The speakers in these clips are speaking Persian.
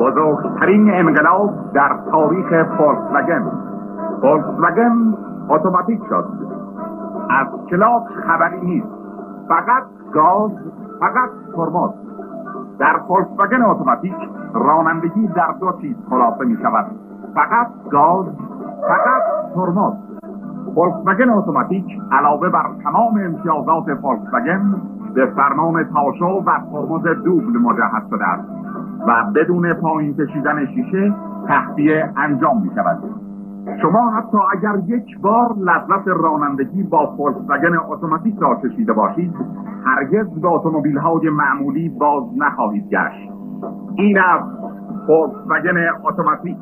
بزرگترین انقلاب در تاریخ فولکسواگن فولکسواگن اتوماتیک شد. از کلاس خبری نیست. فقط گاز فقط ترمز. در فولکسواگن اتوماتیک رانندگی در دو چیز خلاصه می شود. فقط گاز فقط ترمز. فولکسواگن اتوماتیک علاوه بر تمام امتیازات فولکسواگن به فرمان تاشو و ترمز دوبل مجهز شده است. و بدون پایین کشیدن شیشه تخفیه انجام می شود شما حتی اگر یک بار لذت رانندگی با فولکسواگن اتوماتیک را چشیده باشید هرگز به اتومبیل های معمولی باز نخواهید گشت. این است فولکسواگن اتوماتیک.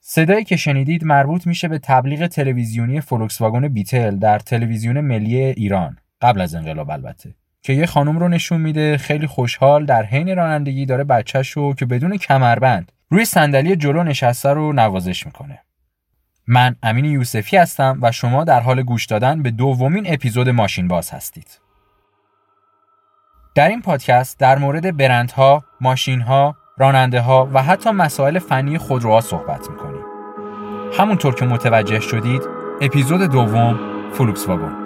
صدایی که شنیدید مربوط میشه به تبلیغ تلویزیونی فولکس واگن بیتل در تلویزیون ملی ایران. قبل از انقلاب البته. که یه خانم رو نشون میده خیلی خوشحال در حین رانندگی داره بچهش رو که بدون کمربند روی صندلی جلو نشسته رو نوازش می‌کنه. من امین یوسفی هستم و شما در حال گوش دادن به دومین اپیزود ماشین باز هستید. در این پادکست در مورد برندها، ماشینها، راننده ها و حتی مسائل فنی خودروها صحبت می‌کنیم. همونطور که متوجه شدید اپیزود دوم فلوکس واگن.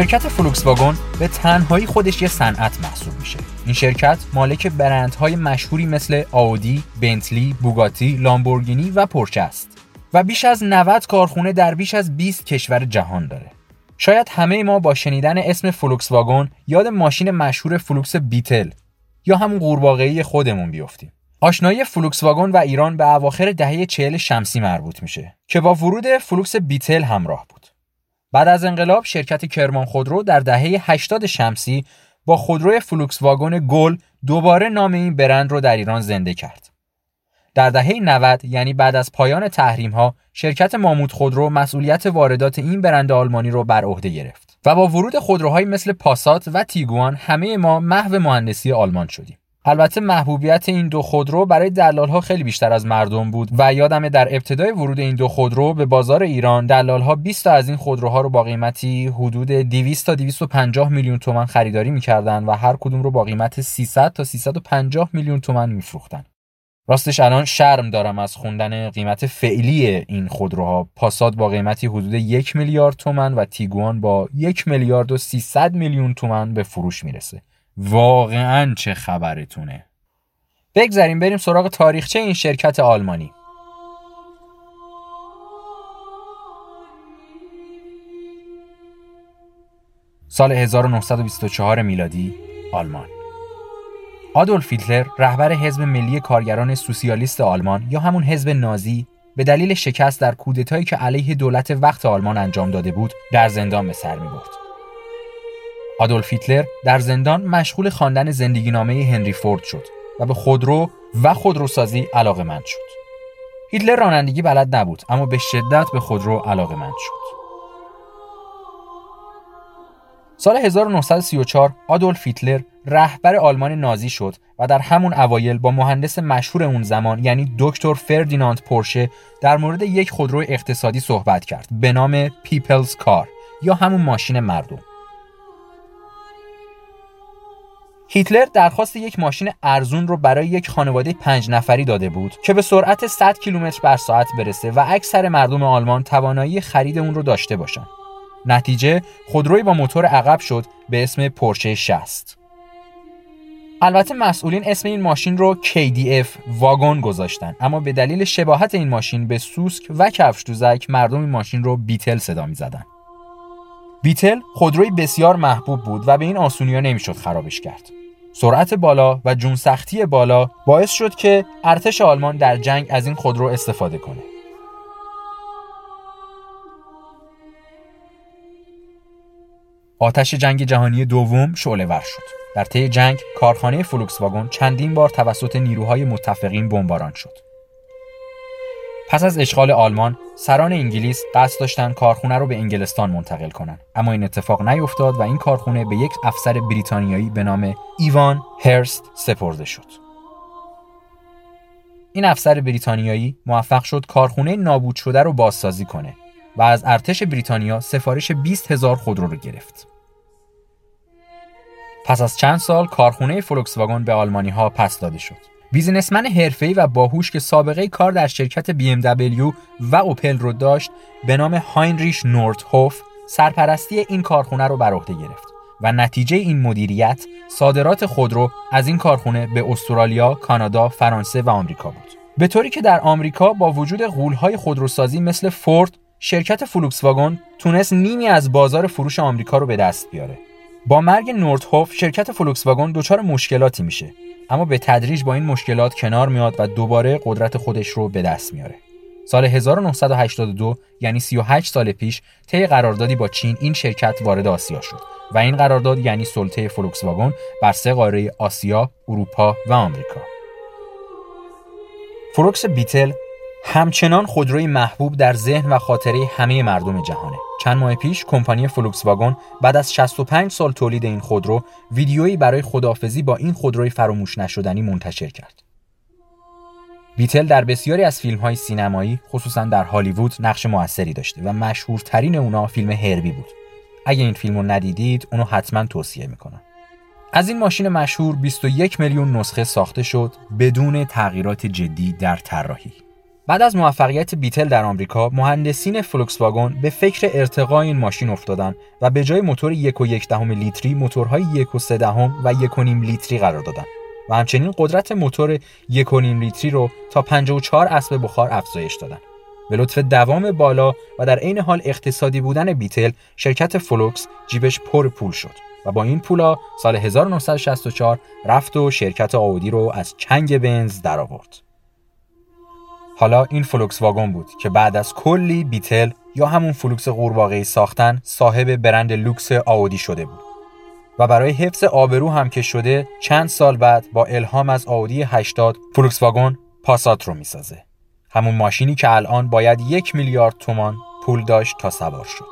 شرکت فولکس واگن به تنهایی خودش یه صنعت محسوب میشه. این شرکت مالک برندهای مشهوری مثل آودی، بنتلی، بوگاتی، لامبورگینی و پورشه است و بیش از 90 کارخونه در بیش از 20 کشور جهان داره. شاید همه ما با شنیدن اسم فولکس واگن یاد ماشین مشهور فولکس بیتل یا همون قورباغه‌ای خودمون بیفتیم. آشنایی فولکس واگن و ایران به اواخر دهه 40 شمسی مربوط میشه که با ورود فولکس بیتل همراه بود. بعد از انقلاب شرکت کرمان خودرو در دهه 80 شمسی با خودروی فولکس واگن گل دوباره نام این برند رو در ایران زنده کرد. در دهه 90 یعنی بعد از پایان تحریم ها شرکت ماموت خودرو مسئولیت واردات این برند آلمانی رو بر عهده گرفت و با ورود خودروهایی مثل پاسات و تیگوان همه ما محو مهندسی آلمان شدیم. البته محبوبیت این دو خودرو برای ها خیلی بیشتر از مردم بود و یادمه در ابتدای ورود این دو خودرو به بازار ایران ها 20 تا از این خودروها رو با قیمتی حدود 200 تا 250 میلیون تومان خریداری می‌کردن و هر کدوم رو با قیمت 300 تا 350 میلیون تومان میفروختن. راستش الان شرم دارم از خوندن قیمت فعلی این خودروها. پاساد با قیمتی حدود یک میلیارد تومن و تیگوان با یک میلیارد و 300 میلیون تومن به فروش می‌رسه. واقعا چه خبرتونه. بگذاریم بریم سراغ تاریخچه این شرکت آلمانی. سال 1924 میلادی آلمان. آدولف هیتلر رهبر حزب ملی کارگران سوسیالیست آلمان یا همون حزب نازی به دلیل شکست در کودتایی که علیه دولت وقت آلمان انجام داده بود در زندان به سر می برد. آدولف هیتلر در زندان مشغول خواندن زندگی نامه هنری فورد شد و به خودرو و خودروسازی علاقه مند شد. هیتلر رانندگی بلد نبود اما به شدت به خودرو علاقه مند شد. سال 1934 آدولف هیتلر رهبر آلمان نازی شد و در همون اوایل با مهندس مشهور اون زمان یعنی دکتر فردیناند پورشه در مورد یک خودرو اقتصادی صحبت کرد به نام People's Car یا همون ماشین مردم هیتلر درخواست یک ماشین ارزون رو برای یک خانواده پنج نفری داده بود که به سرعت 100 کیلومتر بر ساعت برسه و اکثر مردم آلمان توانایی خرید اون رو داشته باشن. نتیجه خودروی با موتور عقب شد به اسم پورشه 60. البته مسئولین اسم این ماشین رو KDF واگن گذاشتن اما به دلیل شباهت این ماشین به سوسک و کفش دوزک مردم این ماشین رو بیتل صدا می زدن. بیتل خودروی بسیار محبوب بود و به این آسونیا نمی‌شد خرابش کرد. سرعت بالا و جون سختی بالا باعث شد که ارتش آلمان در جنگ از این خودرو استفاده کنه. آتش جنگ جهانی دوم شعله ور شد. در طی جنگ کارخانه فولکس واگن چندین بار توسط نیروهای متفقین بمباران شد. پس از اشغال آلمان سران انگلیس قصد داشتن کارخونه رو به انگلستان منتقل کنند اما این اتفاق نیفتاد و این کارخونه به یک افسر بریتانیایی به نام ایوان هرست سپرده شد این افسر بریتانیایی موفق شد کارخونه نابود شده رو بازسازی کنه و از ارتش بریتانیا سفارش 20 هزار خودرو رو گرفت. پس از چند سال کارخونه فولکس واگن به آلمانی ها پس داده شد. businessman حرفه‌ای و باهوش که سابقه کار در شرکت BMW و اوپل رو داشت به نام هاینریش نوردهوف سرپرستی این کارخونه رو بر عهده گرفت و نتیجه این مدیریت صادرات خودرو از این کارخونه به استرالیا، کانادا، فرانسه و آمریکا بود. به طوری که در آمریکا با وجود غول‌های خودروسازی مثل فورد، شرکت فولکس واگن تونست نیمی از بازار فروش آمریکا رو به دست بیاره. با مرگ نوردهوف شرکت فولکس واگن دچار مشکلاتی میشه اما به تدریج با این مشکلات کنار میاد و دوباره قدرت خودش رو به دست میاره. سال 1982 یعنی 38 سال پیش طی قراردادی با چین این شرکت وارد آسیا شد و این قرارداد یعنی سلطه فولکس واگن بر سه قاره آسیا، اروپا و آمریکا. فولکس بیتل همچنان خودروی محبوب در ذهن و خاطره همه مردم جهانه. چند ماه پیش کمپانی فولکس واگن بعد از 65 سال تولید این خودرو ویدیویی برای خداحافظی با این خودروی فراموش نشدنی منتشر کرد. بیتل در بسیاری از فیلم های سینمایی خصوصا در هالیوود نقش موثری داشته و مشهورترین اونا فیلم هربی بود. اگه این فیلم رو ندیدید اونو حتما توصیه می‌کنم. از این ماشین مشهور 21 میلیون نسخه ساخته شد بدون تغییرات جدی در طراحی. بعد از موفقیت بیتل در آمریکا مهندسین فولکس واگن به فکر ارتقای این ماشین افتادن و به جای موتور یک و یک دهم لیتری موتورهای یک و سه دهم و یک و نیم لیتری قرار دادن و همچنین قدرت موتور یک و نیم لیتری رو تا 54 اسب بخار افزایش دادن به لطف دوام بالا و در عین حال اقتصادی بودن بیتل شرکت فولکس جیبش پر پول شد و با این پولا سال 1964 رفت و شرکت آودی رو از چنگ بنز درآورد. حالا این فولکس واگن بود که بعد از کلی بیتل یا همون فولکس قورباغه‌ای ساختن صاحب برند لوکس آودی شده بود. و برای حفظ آبرو هم که شده چند سال بعد با الهام از آودی 80 فولکس واگن پاسات رو می‌سازه. همون ماشینی که الان باید یک میلیارد تومان پول داشت تا سوار شد.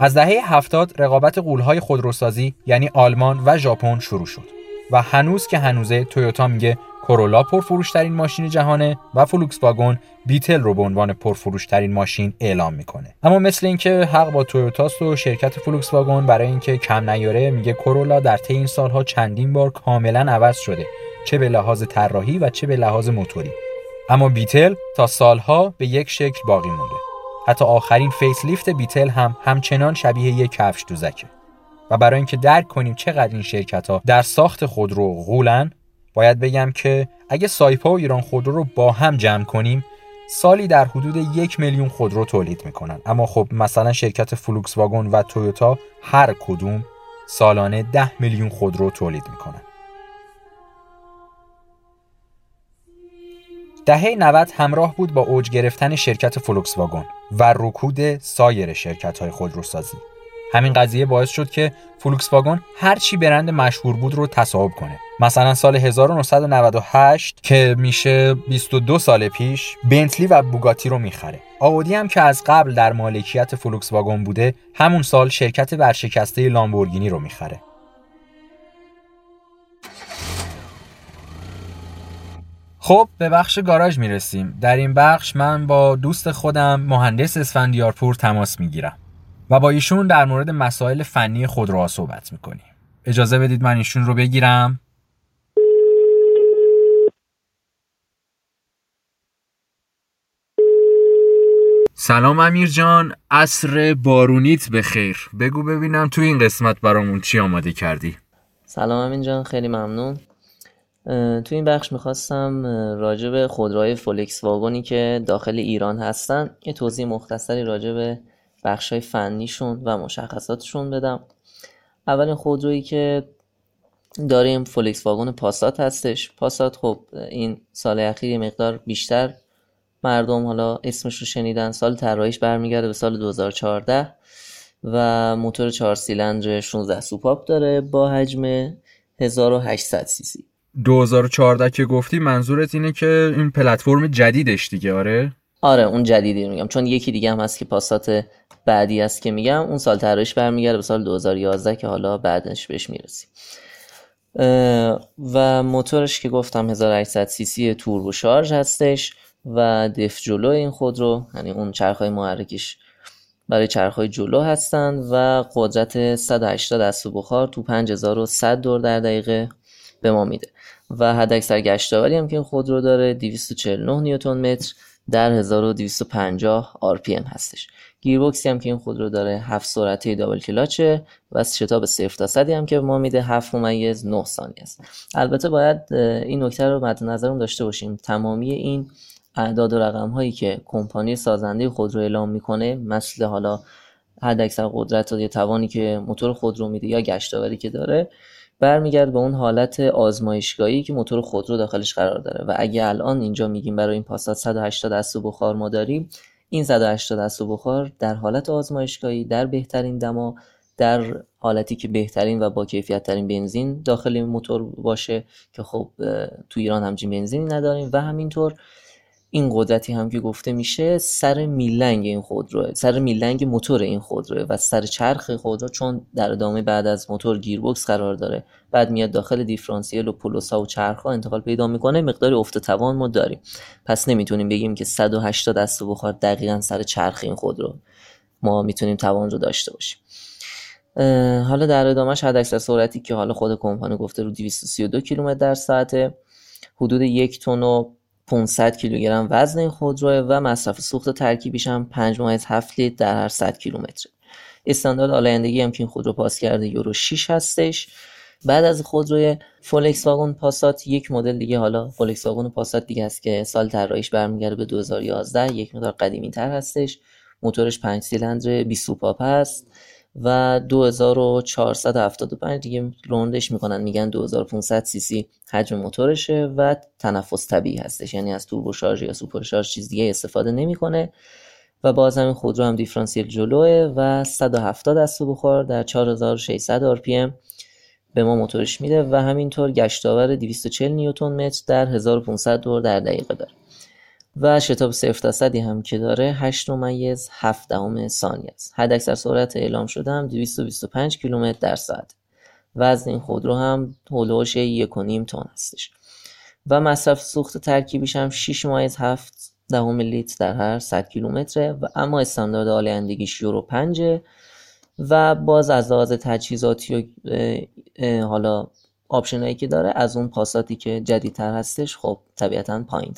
از دهه هفتاد رقابت غولهای خودروسازی یعنی آلمان و ژاپن شروع شد. و هنوز که هنوزه تویوتا میگه کرولا پرفروشترین ماشین جهانه و فولکس واگن بیتل رو به عنوان پرفروشترین ماشین اعلام می‌کنه. اما مثل اینکه حق با تویوتاست و شرکت فولکس واگن برای اینکه کم نیاره میگه کرولا در طی این سالها چندین بار کاملا عوض شده چه به لحاظ طراحی و چه به لحاظ موتوری. اما بیتل تا سالها به یک شکل باقی مونده. حتی آخرین facelift بیتل هم همچنان شبیه یک کفش دوزکه. و برای اینکه درک کنیم چقدر این شرکت ها در ساخت خودرو غولن باید بگم که اگه سایپا و ایران خودرو رو با هم جمع کنیم سالی در حدود یک میلیون خودرو تولید می‌کنن. اما خب مثلا شرکت فولکس واگن و تویوتا هر کدوم سالانه ده میلیون خودرو تولید می‌کنن. دهه 90 همراه بود با اوج گرفتن شرکت فولکس واگن و رکود سایر شرکت های خودروسازی. همین قضیه باعث شد که فولکس واگن هر چی برند مشهور بود رو تصاحب کنه. مثلا سال 1998 که میشه 22 سال پیش بنتلی و بوگاتی رو می‌خره. آودی هم که از قبل در مالکیت فولکس واگن بوده همون سال شرکت ورشکسته لامبورگینی رو می‌خره. خب به بخش گاراژ می‌رسیم. در این بخش من با دوست خودم مهندس اسفندیارپور تماس می‌گیرم. و با ایشون در مورد مسائل فنی خودروها صحبت می‌کنیم. اجازه بدید من ایشون رو بگیرم. سلام امیر جان. عصر بارونیت به خیر بگو ببینم تو این قسمت برامون چی آماده کردی؟ سلام امین جان خیلی ممنون. تو این بخش می‌خواستم راجع به خودروهای فولکس واگونی که داخل ایران هستن یه توضیح مختصری راجع به بخش های فنیشون و مشخصاتشون بدم. اولین خودرویی که داریم فولکس واگن پاسات هستش. پاسات خب این سال اخیر مقدار بیشتر مردم حالا اسمش رو شنیدن. سال طراحیش برمیگرده به سال 2014 و موتور 4 سیلندر 16 سوپاپ داره با حجم 1800 سی سی. 2014 که گفتی منظورت اینه که این پلتفرم جدیدش دیگه آره؟ آره اون جدیدی میگم. چون یکی دیگه هم هست که پاسات بعدی است که میگم. اون سال طراحیش برمیگرده به سال 2011 که حالا بعدش بهش می‌رسیم. و موتورش که گفتم 1800 سی سی توربو شارژ هستش و دیف جلو این خودرو یعنی اون چرخهای محرکش برای چرخهای جلو هستند و قدرت 180 دست بخار تو 5100 دور در دقیقه به ما میده. و حد اکثر گشتاوری هم که این خودرو داره 249 نیوتن متر در 1250 RPM هستش. گیربکسی هم که این خودرو داره 7 سرعته دابل کلاچه و شتاب 0 تا 100 هم که ما میده 7 ممیز 9 ثانیه است. البته باید این نکته رو مد نظرم داشته باشیم. تمامی این اعداد و رقم هایی که کمپانی سازنده خودرو اعلام می‌کنه مثل حالا حد اکثر قدرت یا توانی که موتور خودرو میده یا گشتاوری که داره برمیگرد به اون حالت آزمایشگاهی که موتور خودرو داخلش قرار داره. و اگه الان اینجا میگیم برای این پاسات 180 دست بخار ما داریم این 180 دست بخار در حالت آزمایشگاهی در بهترین دما در حالتی که بهترین و با کیفیت ترین بنزین داخل موتور باشه که خب تو ایران همچین بنزینی نداریم. و همینطور این قدرتی هم که گفته میشه سر میلنگ این خودروه سر میلنگ موتور این خودروه و سر چرخ خودرو چون در ادامه بعد از موتور گیربکس قرار داره. بعد میاد داخل دیفرانسیل و پولوسا و چرخ ها انتقال پیدا می‌کنه مقداری افت توان ما داریم. پس نمی‌تونیم بگیم که 180 دست بخار دقیقا سر چرخ این خودرو ما می‌تونیم توان رو داشته باشیم. حالا در ادامهش حد اکثر سرعتی که حالا خود کمپانی گفته رو 232 کیلومتر در ساعته حدود یک تن و 500 کیلوگرم وزن این خودروه و مصرف سوخت ترکیبیش هم 5 7 لیتر در هر 100 کیلومتر. استاندارد آلایندگی هم که این خودرو پاس کرده یورو 6 هستش. بعد از خودروی فولکس واگن پاسات یک مدل دیگه حالا فولکس واگن پاسات دیگه است که سال طراحیش برمیگرده به 2011 یک مقدار قدیمی تر هستش. موتورش 5 سیلندر 20 سوپاپ هست. و 2475 دیگه روندش می‌کنن میگن 2500 سی سی حجم موتورشه و تنفس طبیعی هستش. یعنی از توربو شارژ یا سوپر شارژ چیز دیگه استفاده نمی‌کنه. و باز همین خودرو هم دیفرانسیل جلوه و 170 اسب بخار در 4600 RPM به ما موتورش میده و همینطور گشتاور 240 نیوتن متر در 1500 دور در دقیقه داره. و شتاب صفر تا صدی هم که داره 8 ممیز 7 دهم ثانیه است. حد اکثر سرعت اعلام شده هم 225 کیلومتر در ساعت. وزن این خودرو هم حول و حوش 1.5 تن هستش. و مصرف سوخت ترکیبیش هم 6 ممیز 7 دهم لیتر در هر 100 کیلومتره و اما استاندارد آلایندگیش یورو 5 و باز از لحاظ تجهیزاتی و حالا آپشنایی که داره از اون پاساتی که جدیدتر هستش خب طبیعتا پایین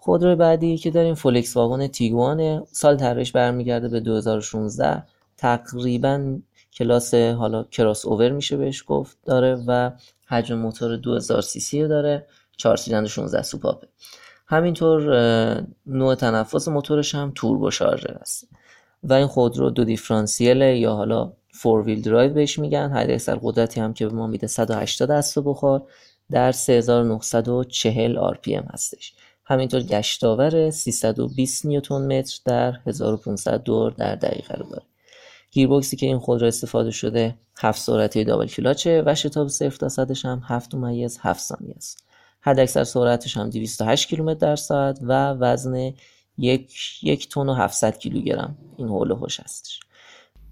خودرو بعدی که داریم فولکس واگن تیگوان سال طراحیش برمیگرده به 2016 تقریبا کلاس حالا کراس اوور میشه بهش گفت داره و حجم موتور 2000 سی سی داره. 4 سیلندر 16 سوپاپه. همینطور نوع تنفس موتورش هم توربو شارژر است. و این خودرو دو دیفرانسیل یا حالا four wheel drive بهش میگن. حد اکثر قدرتی هم که به ما میده 180 اسب بخار. در 3940 RPM هستش. همینطور گشتاور 320 نیوتن متر در 1500 دور در دقیقه رو داره. گیربکسی که این خودرو استفاده شده 7 سرعتی دابل کلاچه و شتاب 0 تا صدش هم 7 ممیز 7 ثانیه است. حد اکثر سرعتش هم 208 کیلومتر در ساعت و وزن یک, یک تن و 700 کیلوگرم. این حول هوش هستش.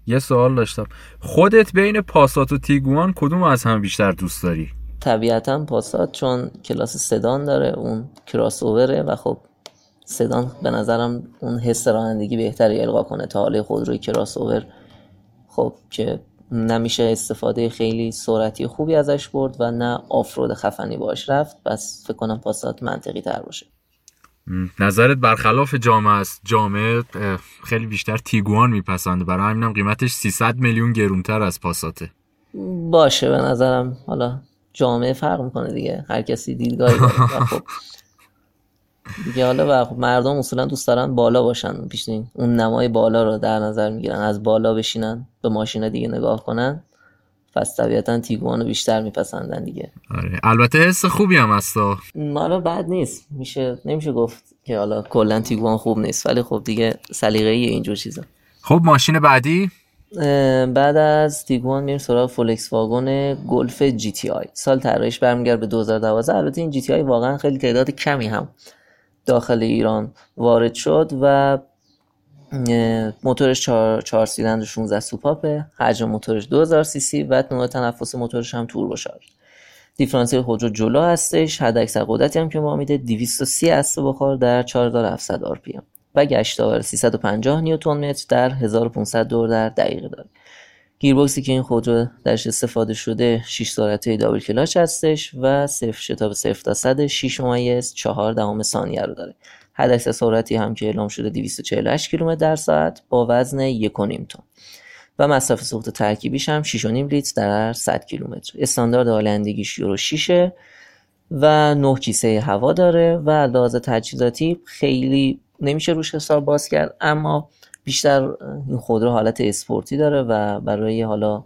یه سوال داشتم. خودت بین پاسات و تیگوان کدوم از هم بیشتر دوست داری؟ طبیعتا پاسات چون کلاس سدان داره اون کراس اووره و خب سدان به نظرم اون حس رانندگی بهتری القا کنه تا حاله خودروی کراس اوور خب که نمیشه استفاده خیلی سرعتی خوبی ازش برد و نه آفرود خفنی باش رفت. پس فکر کنم پاسات منطقی تر باشه. نظرت برخلاف جامعه است. جامعه خیلی بیشتر تیگوان میپسنده. برای همینم قیمتش 300 میلیون گرونتر از پاساته. باشه به نظرم. حالا جامعه فرق می‌کنه دیگه. هر کسی دیدگاهی داره. خب دیگه حالا خب مردم اصولا دوست دارن بالا باشن. پیش اون نمای بالا رو در نظر می‌گیرن. از بالا بشینن به ماشین دیگه نگاه کنن. پس طبیعتا تیگوان رو بیشتر میپسندن دیگه. آره. البته حس خوبی هم هستا حالا بد نیست. میشه نمیشه گفت که حالا کلا تیگوان خوب نیست. ولی خب دیگه سلیقه‌ای اینجور چیزا. خب ماشین بعدی؟ بعد از تیگوان میریم سراغ فولکس واگن گلف GTI. سال طراحیش برمیگرده به 2012 البته این GTI واقعا خیلی تعداد کمی هم داخل ایران وارد شد و موتورش 4 4 سیلندر 16 سوپاپه حجم موتورش 2000 سی سی و نوع تنفس موتورش هم توربو شارژ. دیفرانسیل خودرو جلو هستش. حد اکثر قدرتی هم که ما میده 230 اسب بخار در 4700 RP و گشت آور 350 نیوتن متر در 1500 دور در دقیقه داره. گیربکسی که این خودرو درش استفاده شده 6 سرعته دابل کلاچ هستش و صفر شتاب 0 تا 100 6 ممیز 4 دهم ثانیه رو داره. حد اکثر سرعتی هم که اعلام شده 248 کیلومتر در ساعت با وزن 1.5 تن. و مصرف سوخت ترکیبیش هم 6.5 لیتر در 100 کیلومتر. استاندارد آلندگیش یورو 6 و 9 کیسه هوا داره و لحاظ تجهیزاتی خیلی نمیشه روش حساب باز کرد اما بیشتر این خودرو حالت اسپورتی داره و برای حالا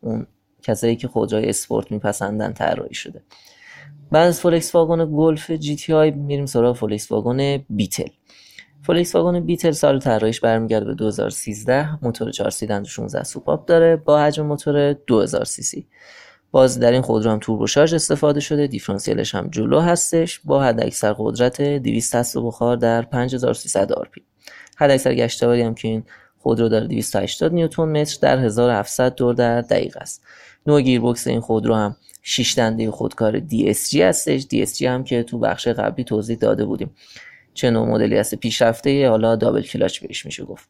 اون کسایی که خودروی اسپورت میپسندن طراحی شده. بعد از فولکس واگن گلف GTI میریم سراغ فولکس واگن بیتل. فولکس واگن بیتل سال طراحیش برمیگرده به 2013 موتور 4 سیلندر 16 سوپاپ داره با حجم موتور 2000 سی سی. باز در این خودرو هم توربوشارژ استفاده شده دیفرانسیلش هم جلو هستش. با حد اکثر قدرت 200 اسب بخار در 5300 RPM حد اکثر گشتاوری هم که این خودرو داره 280 نیوتن متر در 1700 دور در دقیقه است. نوع گیربکس این خودرو هم 6 دنده خودکار DSG هستش. DSG هم که تو بخش قبلی توضیح داده بودیم. چه نوع مدلی هست؟ پیشرفته حالا double clutch بهش میشه گفت.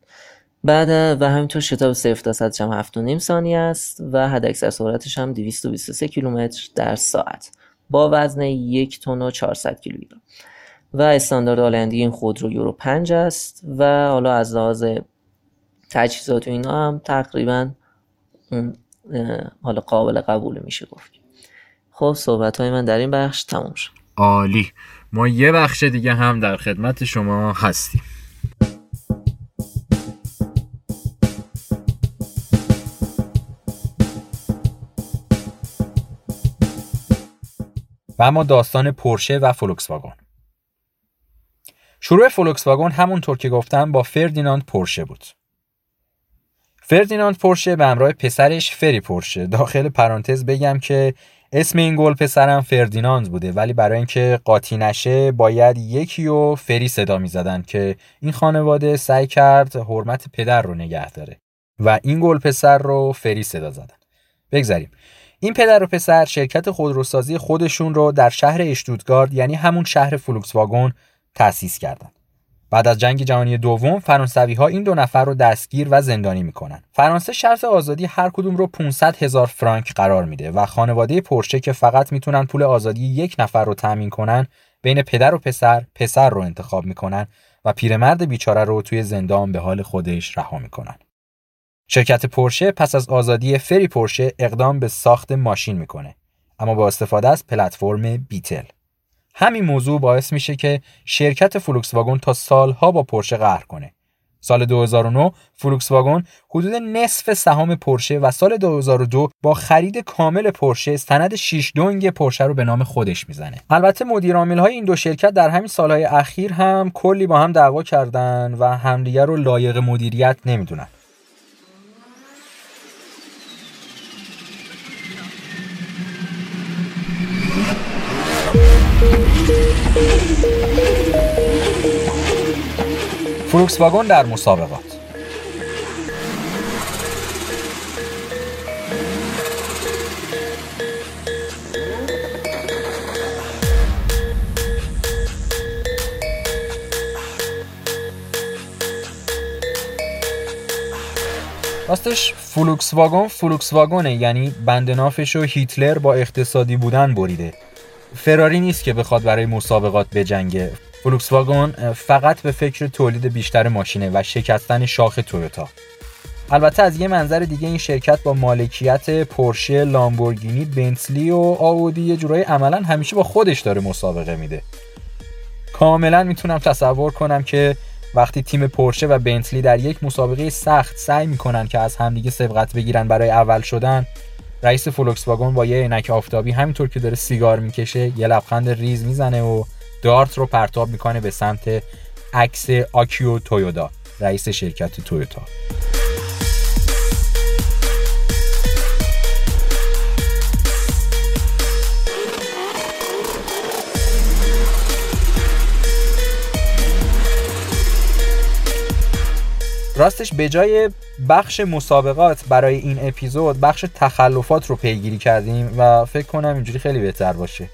بعد و همینطور شتاب 0 تا 100 هم 7.5 ثانیه است و حد اکثر سرعتش هم 223 کیلومتر در ساعت. با وزن 1 تن و 400 کیلوگرم. و استاندارد آلندی این خودرو یورو 5 است و حالا از لحاظ تجهیزات و اینا هم تقریبا حالا قابل قبول میشه گفت. خب صحبت های من در این بخش تموم شد. عالی. ما یه بخش دیگه هم در خدمت شما هستیم. اما داستان پورشه و فولکس واگن شروع فولکس واگن همونطور که گفتم با فردیناند پورشه بود. فردیناند پورشه به همراه پسرش فری پورشه. داخل پرانتز بگم که اسم این گل پسرم فردیناند بوده ولی برای اینکه قاطی نشه باید یکی و فری صدا می زدن که این خانواده سعی کرد حرمت پدر رو نگه داره و این گل پسر رو فری صدا زدن. بگذریم این پدر و پسر شرکت خودروسازی خودشون رو در شهر اشتوتگارت یعنی همون شهر فولکس واگن تأسیس کردند. بعد از جنگ جهانی دوم فرانسوی ها این دو نفر رو دستگیر و زندانی می‌کنن. فرانسه شرط آزادی هر کدوم رو 500 هزار فرانک قرار میده و خانواده پورشه که فقط می‌تونن پول آزادی یک نفر رو تامین کنن بین پدر و پسر پسر رو انتخاب می‌کنن و پیرمرد بیچاره رو توی زندان به حال خودش رها می‌کنن. شرکت پورشه پس از آزادی فری پورشه اقدام به ساخت ماشین می‌کنه. اما با استفاده از پلتفرم بیتل. همین موضوع باعث میشه که شرکت فولکس واگن تا سالها با پورشه قهر کنه. سال 2009 فولکس واگن حدود نصف سهام پورشه و سال 2002 با خرید کامل پورشه سند 6 دونگ پورشه رو به نام خودش می‌زنه. البته مدیر عامل های این دو شرکت در همین سالهای اخیر هم کلی با هم دعوا کردن و همدیگر رو لایق مدیریت نمی‌دونن. فلوکس واگن در مسابقات. راستش فلوکس واگن فلوکس واگنه یعنی بند نافش و هیتلر با اقتصادی بودن بریده. فراری نیست که بخواد برای مسابقات بجنگه فلوکس واگن فقط به فکر تولید بیشتر ماشینه و شکستن شاخ تویوتا البته از یه منظر دیگه این شرکت با مالکیت پورشه، لامبورگینی، بنتلی و آودی یه جورایی عملا همیشه با خودش داره مسابقه میده. کاملا می‌تونم تصور کنم که وقتی تیم پورشه و بنتلی در یک مسابقه سخت سعی می‌کنن که از همدیگه سبقت بگیرن برای اول شدن رئیس فولکس واگن با یه عینک آفتابی همینطور که داره سیگار می‌کشه یه لبخند ریز می‌زنه و دارت رو پرتاب می‌کنه به سمت عکس آکیو تویودا رئیس شرکت تویوتا. راستش به جای بخش مسابقات برای این اپیزود بخش تخلفات رو پیگیری کردیم و فکر کنم اینجوری خیلی بهتر باشه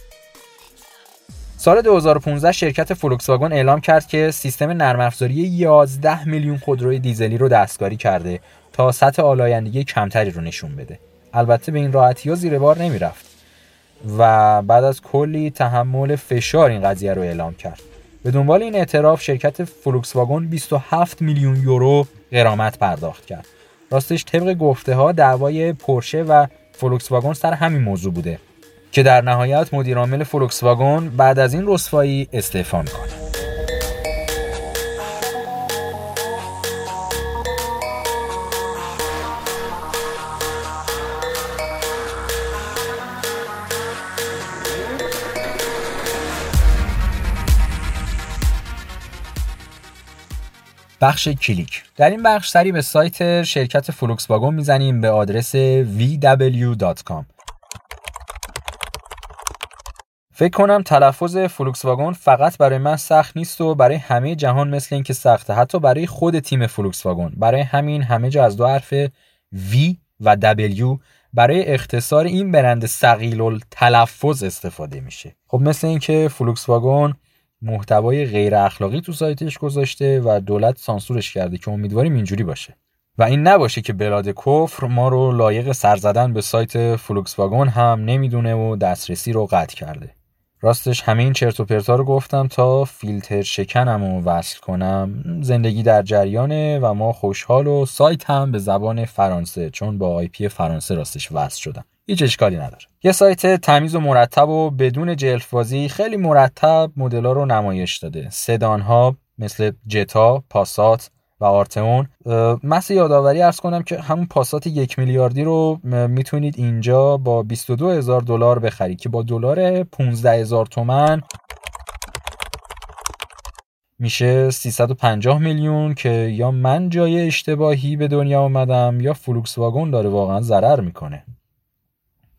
سال 2015 شرکت فولکس واگن اعلام کرد که سیستم نرم افزاری 11 میلیون خودروی دیزلی رو دستکاری کرده تا سطح آلایندگی کمتری رو نشون بده. البته به این راحتی ها زیر بار نمی‌رفت و بعد از کلی تحمل فشار این قضیه رو اعلام کرد. به دنبال این اعتراف شرکت فولکس واگن 27 میلیون یورو غرامت پرداخت کرد. راستش طبق گفته ها دعوای پورشه و فولکس واگن سر همین موضوع بوده که در نهایت مدیرعامل فولکس واگن بعد از این رسوایی استعفا می‌کنه بخش کلیک. در این بخش سری به سایت شرکت فلوکس واگن می‌زنیم به آدرس vw.com فکر کنم تلفظ فلوکس واگن فقط برای من سخت نیست و برای همه جهان مثل اینکه سخته. حتی برای خود تیم فلوکس واگن. برای همین همه جا از دو حرف V و W برای اختصار این برند ثقیل تلفظ استفاده میشه. خب مثل اینکه فلوکس واگن محتوای غیر اخلاقی تو سایتش گذاشته و دولت سانسورش کرده که امیدواریم اینجوری باشه. و این نباشه که بلاد کفر ما رو لایق سر زدن به سایت فلوکس واگن هم نمی‌دونه و دسترسی رو قطع کرده. راستش همه این چرت و پرتا رو گفتم تا فیلتر شکنم و وصل کنم. زندگی در جریانه و ما خوشحال و سایت هم به زبان فرانسه چون با IP فرانسه راستش وصل شدم. هیچ اشکالی نداره. یه سایت تمیز و مرتب و بدون جلفبازی خیلی مرتب مدل‌ها رو نمایش داده. سدان ها مثل جتا پاسات و آرتئون. محض یادآوری عرض کنم که همون پاسات یک میلیاردی رو می‌تونید اینجا با 22 هزار دلار بخرید که با دلار 15 هزار تومن میشه 350 میلیون که یا من جای اشتباهی به دنیا آمدم یا فلوکس واگن داره واقعا ضرر می‌کنه.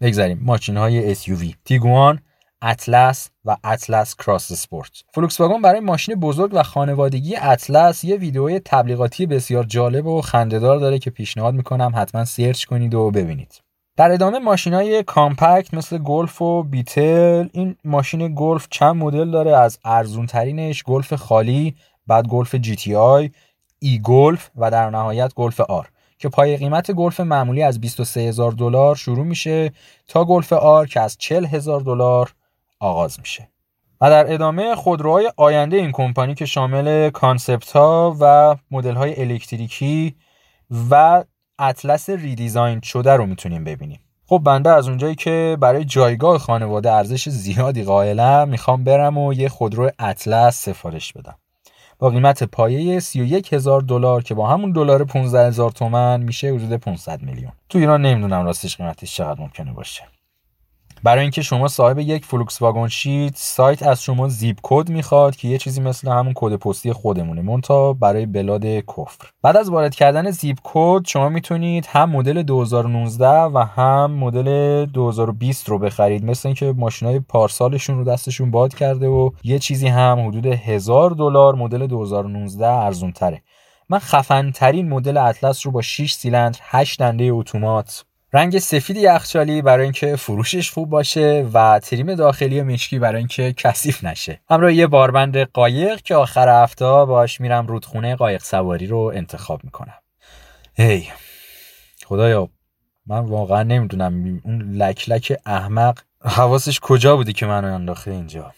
بگذاریم. ماشین های SUV تیگوان اطلس و اطلس کراس سپورت فلوکس واگن برای ماشین بزرگ و خانوادگی اطلس یه ویدیوی تبلیغاتی بسیار جالب و خنده‌دار داره که پیشنهاد می‌کنم حتما search کنید و ببینید. در ادامه ماشین های compact مثل گلف و بیتل این ماشین گلف چند مدل داره از ارزون ترینش گلف خالی بعد گلف GTI e گلف و در نهایت گلف R. که پای قیمت گلف معمولی از 23 هزار دلار شروع میشه تا گلف R که از 40 هزار دلار آغاز میشه. و در ادامه خودروهای آینده این کمپانی که شامل concept ها و مدل های الکتریکی و اطلس redesign شده رو می‌تونیم ببینیم. خب بنده از اونجایی که برای جایگاه خانواده ارزش زیادی قائلم می‌خوام برم و یه خودرو اطلس سفارش بدم. با قیمت پایه 31 هزار دلار که با همون دلار 15 هزار تومن میشه حدود 500 میلیون. تو ایران نمی‌دونم راستش قیمتش چقدر ممکنه باشه. برای اینکه شما صاحب یک فلوکس واگن شید سایت از شما zip code می‌خواد که یه چیزی مثل همون کد پستی خودمونه. منتها برای بلاد کفر. بعد از وارد کردن zip code شما می‌تونید هم مدل 2019 و هم مدل 2020 رو بخرید. مثل اینکه ماشینای پارسالشون رو دستشون باد کرده و یه چیزی هم حدود هزار دلار مدل 2019 ارزون تره من خفن ترین مدل اطلس رو با 6 سیلندر 8 دنده اتومات رنگ سفید یخچالی برای اینکه فروشش خوب باشه و تریم داخلی مشکی برای اینکه کثیف نشه. همراه یه باربند قایق که آخر هفته باش میرم رودخونه قایق سواری رو انتخاب می‌کنم. هی خدایا من واقعا نمی‌دونم اون لک لک احمق حواسش کجا بودی که منو انداخته اینجا.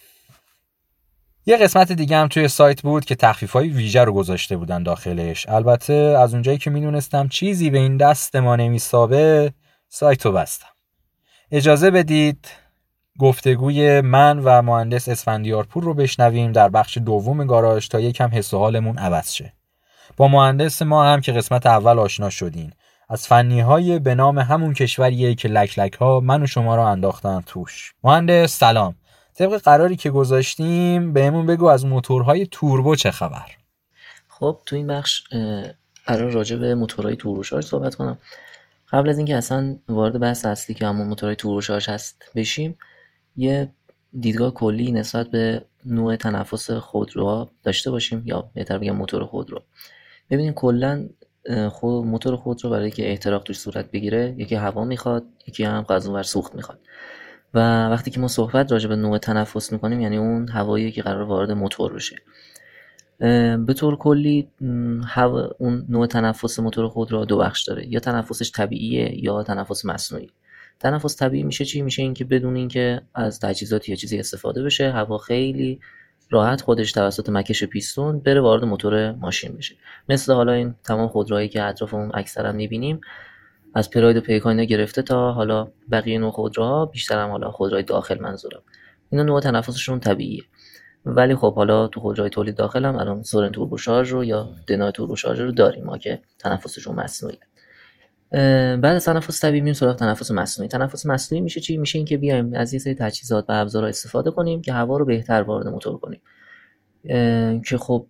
یه قسمت دیگه هم توی سایت بود که تخفیف های ویژه رو گذاشته بودن داخلش. البته از اونجایی که می‌دونستم چیزی به این دست ما نمیسابه سایتو بستم. اجازه بدید گفتگوی من و مهندس اسفندیارپور رو بشنویم در بخش دوم گاراژ تا یکم حس و حالمون عوض شه. با مهندس ما هم که قسمت اول آشنا شدین. از فنی های به نام همون کشوریه که لک لک ها من و شما رو انداختن توش. مهندس سلام. طبق قراری که گذاشتیم بهمون بگو از موتورهای توربو چه خبر؟ خب تو این بخش قرار راجع به موتورهای توربوشارژ صحبت کنم. قبل از اینکه اصلا وارد بحث اصلی که همون موتورهای توربوشارژ هست بشیم یه دیدگاه کلی نسبت به نوع تنفس خودروها داشته باشیم یا بهتر بگم موتور خودرو ببینید کلا خود موتور خود رو برای که احتراق توش صورت بگیره یکی هوا می‌خواد یکی هم غذا سوخت می‌خواد. و وقتی که ما صحبت راجع به نوع تنفس می‌کنیم یعنی اون هوایی که قرار وارد موتور بشه. به طور کلی هوا اون نوع تنفس موتور خود را دو بخش داره. یا تنفسش طبیعیه یا تنفس مصنوعی. تنفس طبیعی میشه چی؟ میشه اینکه بدون اینکه از تجهیزات یا چیزی استفاده بشه هوا خیلی راحت خودش توسط مکش پیستون بره وارد موتور ماشین بشه. مثل حالا این تمام خودروهایی که اطرافمون اکثرا می‌بینیم از پراید و پیکان گرفته تا حالا بقیه نوع خودروها بیشتر هم حالا خودروهای داخل منظورم. اینا نوع تنفسشون طبیعیه. ولی خب حالا تو خودروهای تولید داخل هم الان سورن توربوشارژ رو یا دنای توربوشارژ رو داریم ما که تنفسشون مصنوعیه بعد از تنفس طبیعی میریم سراغ تنفس مصنوعی. تنفس مصنوعی میشه چی؟ میشه اینکه بیایم از یه سری تجهیزات و ابزارها استفاده کنیم که هوا رو بهتر وارد موتور کنیم. که خب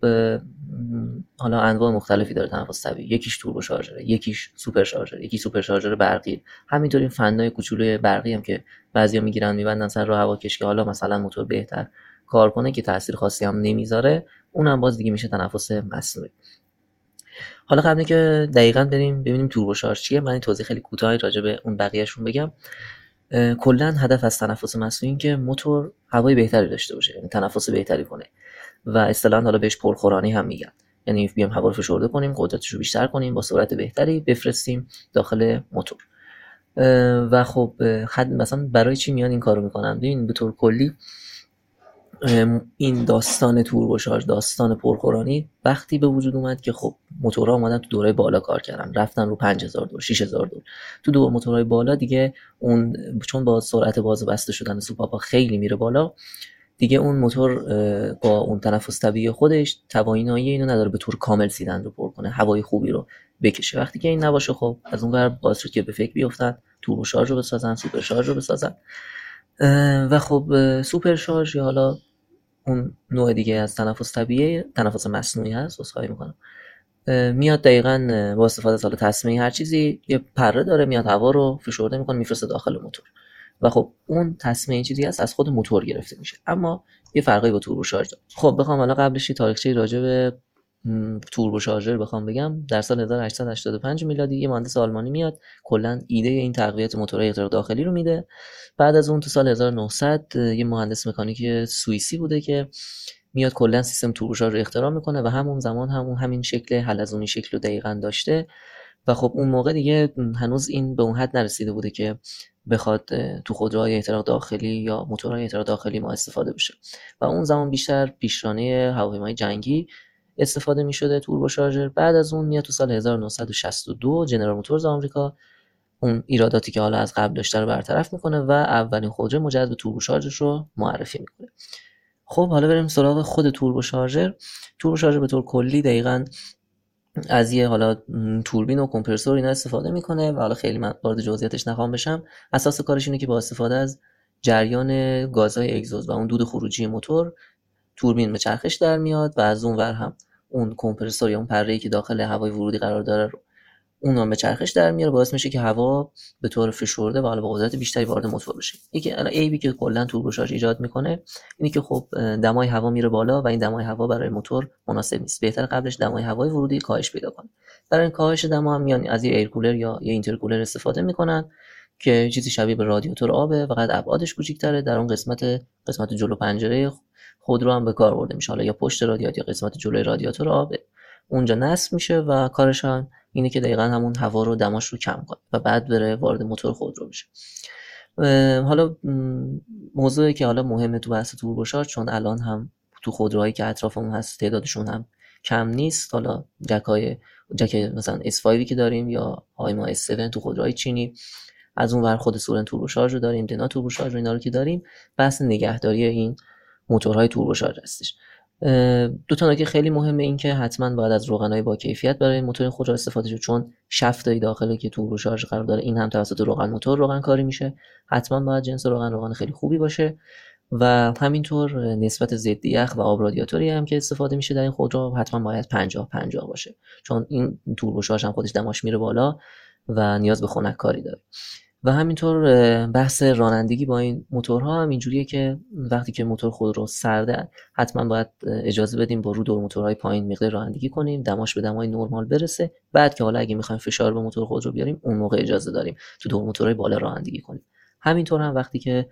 حالا انواع مختلفی داره تنفس طبیعی. یکیش توربو شارژره یکیش سوپر شارژر یکی سوپر شارژر برقی. همینطور این فنای کوچولوی برقی هم که بعضیا می‌گیرن میبندن سر راه هواکش که حالا مثلا موتور بهتر کار کنه که تاثیر خاصی هم نمی‌ذاره اونم باز دیگه میشه تنفس مصنوعی. حالا قبل که دقیقا بریم ببینیم توربوشارژ چیه من این توضیح خیلی کوتاهی راجع به اون بقیه‌شون بگم. کلا هدف از تنفس مصنوعی که موتور هوای بهتری داشته باشه یعنی تنفس بهتری کنه. و اصطلاحا حالا بهش پرخورانی هم میگن. یعنی بیام هوا رو فشرده کنیم قدرتش رو بیشتر کنیم با سرعت بهتری بفرستیم داخل موتور. و خب مثلا برای چی میان این کارو می‌کنن؟ ببین به طور کلی این داستان توربوشارژ داستان پرخورانی وقتی به وجود اومد که خب موتورها اومدن تو دوره بالا کار کردن رفتن رو 5000 دور 6000 دور. تو دور موتورهای بالا دیگه اون چون با سرعت باز بسته شدن سوپاپا خیلی میره بالا دیگه اون موتور با اون تنفس طبیعی خودش توانایی اینو نداره به طور کامل سیلندر رو پر کنه هوای خوبی رو بکشه. وقتی که این نباشه خب از اون ور باعث شد که به فکر بیفتن توربوشارژ رو بسازن سوپر شارژ رو بسازن. و خب سوپر شارژ یا حالا اون نوع دیگه از تنفس طبیعی تنفس مصنوعی هست واسه می‌کنم. میاد دقیقا با استفاده از حالا تسمه‌ای هر چیزی یه پره داره میاد هوا رو فشرده می‌کنه میفرسته داخل موتور. و خب اون تصمیه چیزی هست از خود موتور گرفته میشه. اما یه فرقی با توربو شارژ خب بخوام حالا قبلش یه تاریخچه راجع به توربو شارژر بخوام بگم در سال 1885 میلادی یه مهندس آلمانی میاد کلا ایده این تقویت موتورهای احتراق داخلی رو میده. بعد از اون تو سال 1900 یه مهندس مکانیک سوئیسی بوده که میاد کلا سیستم توربوشارژ رو اختراع می‌کنه و همون زمان همون همین شکل حلزونی شکل رو دقیقا داشته. و خب اون موقع دیگه هنوز این به اون حد نرسیده بوده که بخواد تو خودروهای احتراق داخلی یا موتورهای احتراق داخلی ما استفاده بشه. و اون زمان بیشتر پیشرانه هواپیمای جنگی استفاده می شده توربو شارژر. بعد از اون میاد تو سال 1962 جنرال موتورز آمریکا. اون ایراداتی که حالا از قبل داشته رو برطرف می‌کنه و اولین خودرو مجهز به توربو شارژر رو معرفی می‌کنه. خب حالا بریم سراغ خود توربو شارژر. توربو شارژر به طور کلی دقیقا از یه حالا توربین و کمپرسور اینا استفاده می‌کنه و حالا خیلی من وارد جزئیاتش نخوام بشم. اساس کارش اینه که با استفاده از جریان گازهای اگزوز و اون دود خروجی موتور توربین به چرخش در میاد و از اون ور هم اون کمپرسور یا اون پره‌ای که داخل هوای ورودی قرار داره رو اون هم به چرخش در میاره. باعث میشه که هوا به طور فشرده و حالا با قدرت بیشتری وارد موتور بشه. یکی عیبی که کلا توربوشارژ ایجاد می‌کنه اینه که خب دمای هوا میره بالا و این دمای هوا برای موتور مناسب نیست. بهتر قبلش دمای هوای ورودی کاهش پیدا کنه. برای این کاهش دما هم میان از یه air cooler یا یه intercooler استفاده می‌کنن که چیزی شبیه به رادیاتور آبه فقط ابعادش کوچیک‌تره. در اون قسمت قسمت جلو پنجره خودرو هم به کار برده میشه. حالا یا پشت رادیاتور یا قسمت جلوی رادیاتور آب اونجا نصب میشه و کارش هم اینه که دقیقا همون هوا رو دماش رو کم کنه و بعد بره وارد موتور خودرو بشه. حالا موضوعی که حالا مهمه تو بحث توربوشارژ چون الان هم تو خودروهایی که اطرافمون هست تعدادشون هم کم نیست. حالا جکای جک مثلا S5 که داریم یا ما S7 تو خودروهای چینی از اون ور خود سورن توربوشارژ رو داریم دنا توربوشارژ رو اینا رو که داریم بحث نگهداری این موتورهای توربوشارژ هستش. دو تا نکته خیلی مهمه این که حتما باید از روغنای با کیفیت برای موتور خود را استفاده شد چون شفتای داخلی که توربوشارژ قرار داره این هم توسط روغن موتور روغن کاری میشه. حتما باید جنس روغن روغن خیلی خوبی باشه و همینطور نسبت ضد یخ و آب رادیاتوری هم که استفاده میشه در این خودرو حتما باید 50 50 باشه چون این توربوشارژ هم خودش دماش میره بالا و نیاز به خنک کاری داره. و همینطور بحث رانندگی با این موتورها هم اینجوریه که وقتی که موتور خود رو سرده حتما باید اجازه بدیم با رو دور موتورهای پایین مقدار رانندگی کنیم دماش به دمای نرمال برسه. بعد که حالا اگه می‌خوایم فشار به موتور خود رو بیاریم اون موقع اجازه داریم تو دور موتورهای بالا رانندگی کنیم. همینطور هم وقتی که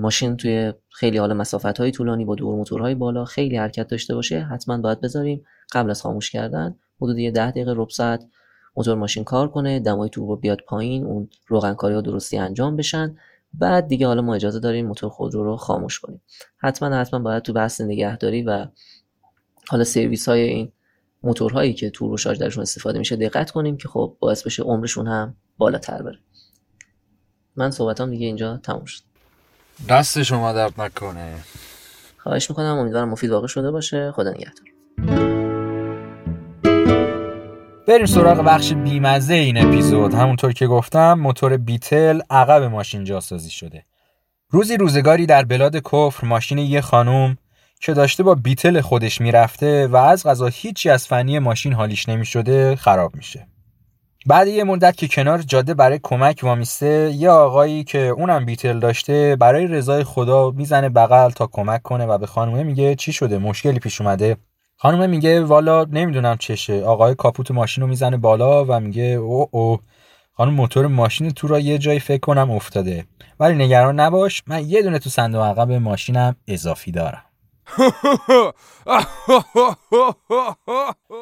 ماشین توی خیلی حالا مسافت های طولانی با دور موتورهای بالا خیلی حرکت داشته باشه حتما باید بذاریم. قبل از خاموش کردن حدود یه 10 دقیقه ربع ساعت موتور ماشین کار کنه دمای توربو بیاد پایین اون روغنکاری ها درستی انجام بشن. بعد دیگه حالا ما اجازه داریم موتور خودرو رو خاموش کنیم. حتما حتما باید تو بحث نگهداری و حالا سرویس های این موتورهایی که توربو شارژ درشون استفاده میشه دقت کنیم که خب باعث بشه عمرشون هم بالاتر بره. من صحبتام دیگه اینجا تموم شد. دست شما درد نکنه. خواهش می‌کنم. امیدوارم مفید واقع شده باشه. خدا نگهدار. بریم سراغ بخش بیمزه این اپیزود. همونطور که گفتم موتور بیتل عقب ماشین جاسازی شده. روزی روزگاری در بلاد کفر ماشین یه خانوم که داشته با بیتل خودش می‌رفته و از غذا هیچی از فنی ماشین حالیش نمی‌شده خراب میشه. بعد یه مدت که کنار جاده برای کمک وامیسته یه آقایی که اونم بیتل داشته برای رضای خدا می‌زنه بغل تا کمک کنه و به خانومه میگه چی شده مشکلی پیش اومده. خانومه میگه والا نمی‌دونم چشه. آقای کاپوت ماشین رو می‌زنه بالا و میگه او او خانم موتور ماشین تو را یه جایی فکر کنم افتاده. ولی نگران نباش من یه دونه تو صندوق عقب ماشینم اضافی دارم.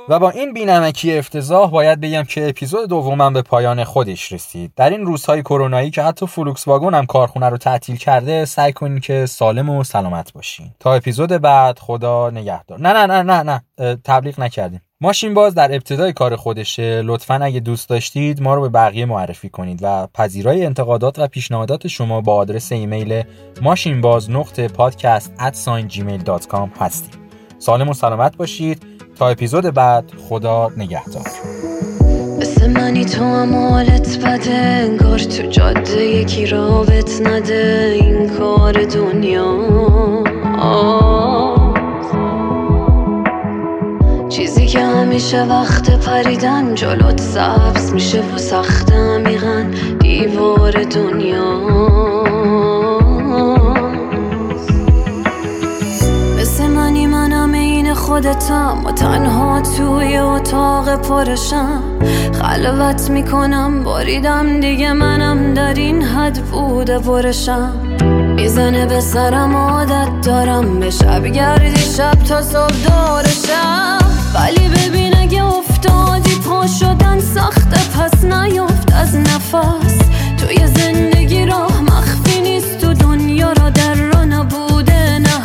و با این بینمکی افتضاح باید بگم که اپیزود دومم به پایان خودش رسید. در این روزهای کرونایی که حتی فولکس واگن هم کارخونه رو تعطیل کرده سعی کنین که سالم و سلامت باشین. تا اپیزود بعد خدا نگهدار. نه نه نه نه نه. تبلیغ نکردیم. ماشین باز در ابتدای کار خودشه. لطفا اگه دوست داشتید ما رو به بقیه معرفی کنید و پذیرای انتقادات و پیشنهادات شما با آدرس ایمیل ماشین باز نقطه پادکست gmail.com هستیم. سالم و سلامت باشید. تا اپیزود بعد خدا نگهدار. منی تو هم بده. انگار تو جاده یکی رابط نده. این کار دنیا. آه. همیشه وقت پریدن. جلوت سبز میشه و سخت عمیقا دیوار دنیا. مثل منی منم خودتم. و تنها توی اتاق پرشم. خلوت می‌کنم باریدم دیگه. منم در این حد بوده برشم می‌زنه به سرم عادت دارم. به شب گردی شب تا صبح دارشم. ولی ببین اگه افتادی پا شدن سخته پس نیفت از نفس. توی زندگی راه مخفی نیست تو دنیا را در را نبوده نه